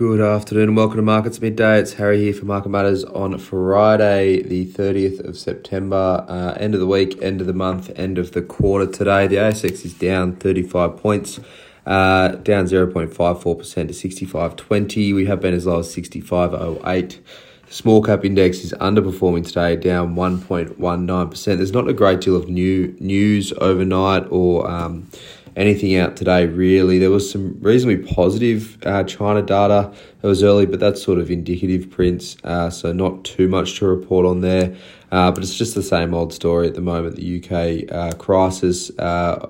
Good afternoon and welcome to Markets Midday. It's Harry here for Market Matters on Friday, the 30th of September, uh, end of the week, end of the month, end of the quarter today. The ASX is down 35 points, uh, down 0.54% to 65.20. We have been as low as 65.08. The small cap index is underperforming today, down 1.19%. There's not a great deal of new news overnight or um, anything out today, really. There was some reasonably positive uh, China data that was early, but that's sort of indicative prints, uh, so not too much to report on there. Uh, but it's just the same old story at the moment. The UK uh, crisis uh,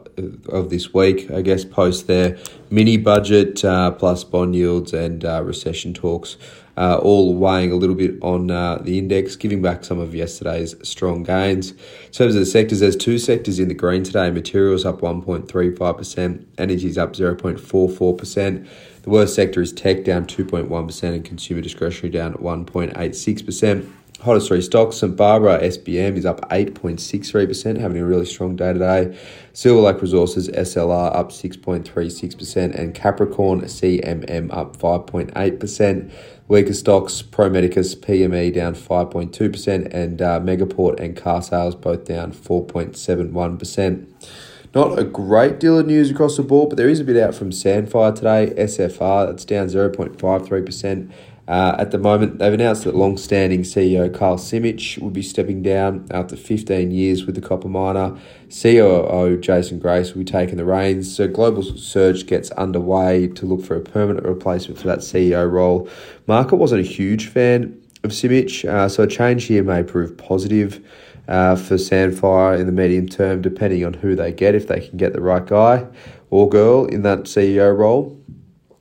of this week, I guess, post their mini budget uh, plus bond yields and recession talks uh, all weighing a little bit on uh, the index, giving back some of yesterday's strong gains. In terms of the sectors, there's two sectors in the green today. Materials up 1.35%, energy is up 0.44%. The worst sector is tech, down 2.1%, and consumer discretionary down 1.86%. Hottest three stocks, St Barbara SBM is up 8.63%, having a really strong day today. Silver Lake Resources SLR up 6.36%, and Capricorn CMM up 5.8%. Weaker stocks, Pro Medicus PME down 5.2%, and uh, Megaport and Car Sales both down 4.71%. Not a great deal of news across the board, but there is a bit out from Sandfire today. SFR, that's down 0.53%. Uh, at the moment, they've announced that long-standing CEO Karl Simich will be stepping down after 15 years with the copper miner. COO Jason Grace will be taking the reins. So global search gets underway to look for a permanent replacement for that CEO role. Market wasn't a huge fan of Simich, uh, so a change here may prove positive. Uh, for Sandfire in the medium term, depending on who they get, if they can get the right guy or girl in that CEO role.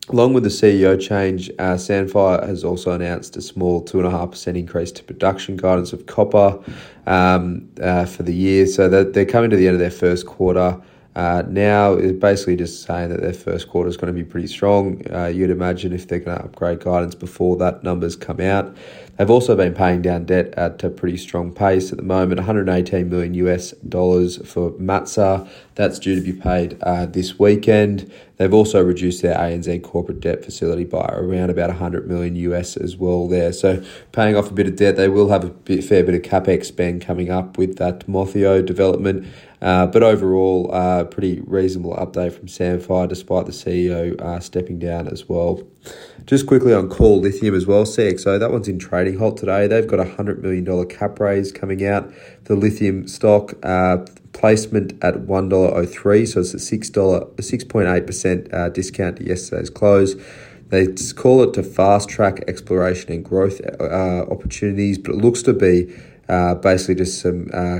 Along with the CEO change, uh, Sandfire has also announced a small 2.5% increase to production guidance of copper um, uh, for the year. So that they're coming to the end of their first quarter. Uh, now, it's basically just saying that their first quarter is going to be pretty strong. Uh, you'd imagine if they're going to upgrade guidance before that numbers come out. They've also been paying down debt at a pretty strong pace at the moment 118 million US dollars for MATSA. That's due to be paid uh, this weekend. They've also reduced their ANZ corporate debt facility by around about 100 million US as well there. So paying off a bit of debt, they will have a bit, fair bit of capex spend coming up with that Motheo development. Uh, but overall, uh, pretty reasonable update from Sandfire despite the CEO uh, stepping down as well. Just quickly on Core Lithium as well, CXO, that one's in trading halt today. They've got a $100 million cap raise coming out. The lithium stock uh, placement at $1.03, so it's a $6, 6.8% uh, discount to yesterday's close. They call it to fast track exploration and growth uh, opportunities, but it looks to be uh, basically just some uh,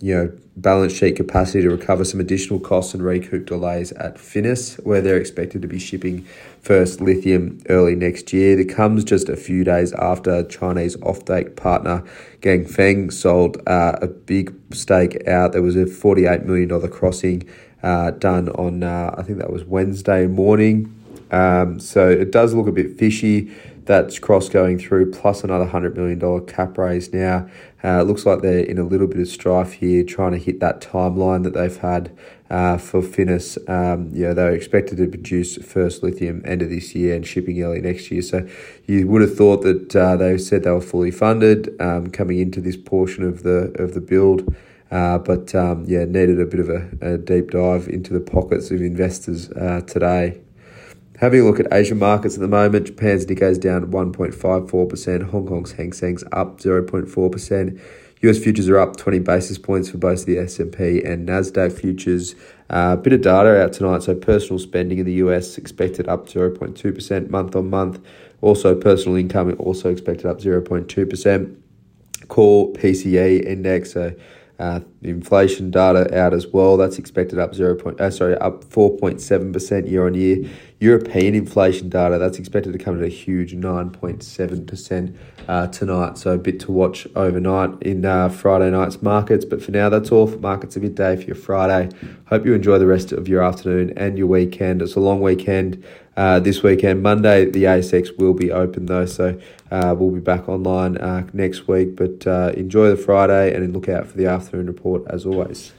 you know, balance sheet capacity to recover some additional costs and recoup delays at Finniss, where they're expected to be shipping first lithium early next year. That comes just a few days after Chinese offtake partner Ganfeng sold uh, a big stake out. There was a $48 million crossing uh, done on, uh, I think that was Wednesday morning. Um, so it does look a bit fishy that's cross going through, plus another $100 million cap raise now. Uh, it looks like they're in a little bit of strife here, trying to hit that timeline that they've had uh, for Finniss. Um, yeah, they're expected to produce first lithium end of this year and shipping early next year. So you would have thought that uh, they said they were fully funded um, coming into this portion of the of the build. Uh, but um, yeah, needed a bit of a, a, deep dive into the pockets of investors uh, today. Having a look at Asian markets at the moment, Japan's Nikkei's down 1.54%, Hong Kong's Hang Seng's up 0.4%. US futures are up 20 basis points for both the S&P and Nasdaq futures. A uh, bit of data out tonight. So personal spending in the US expected up 0.2% month on month. Also personal income also expected up 0.2%. Core PCE index, so uh, inflation data out as well. That's expected up zero point. Uh, sorry, up four point seven percent year on year. European inflation data that's expected to come at a huge nine point seven percent uh, tonight. So a bit to watch overnight in uh, Friday night's markets. But for now, that's all for markets of midday for your Friday. Hope you enjoy the rest of your afternoon and your weekend. It's a long weekend uh, this weekend. Monday, the ASX will be open though, so uh, we'll be back online uh, next week. But uh, enjoy the Friday and look out for the afternoon report as always.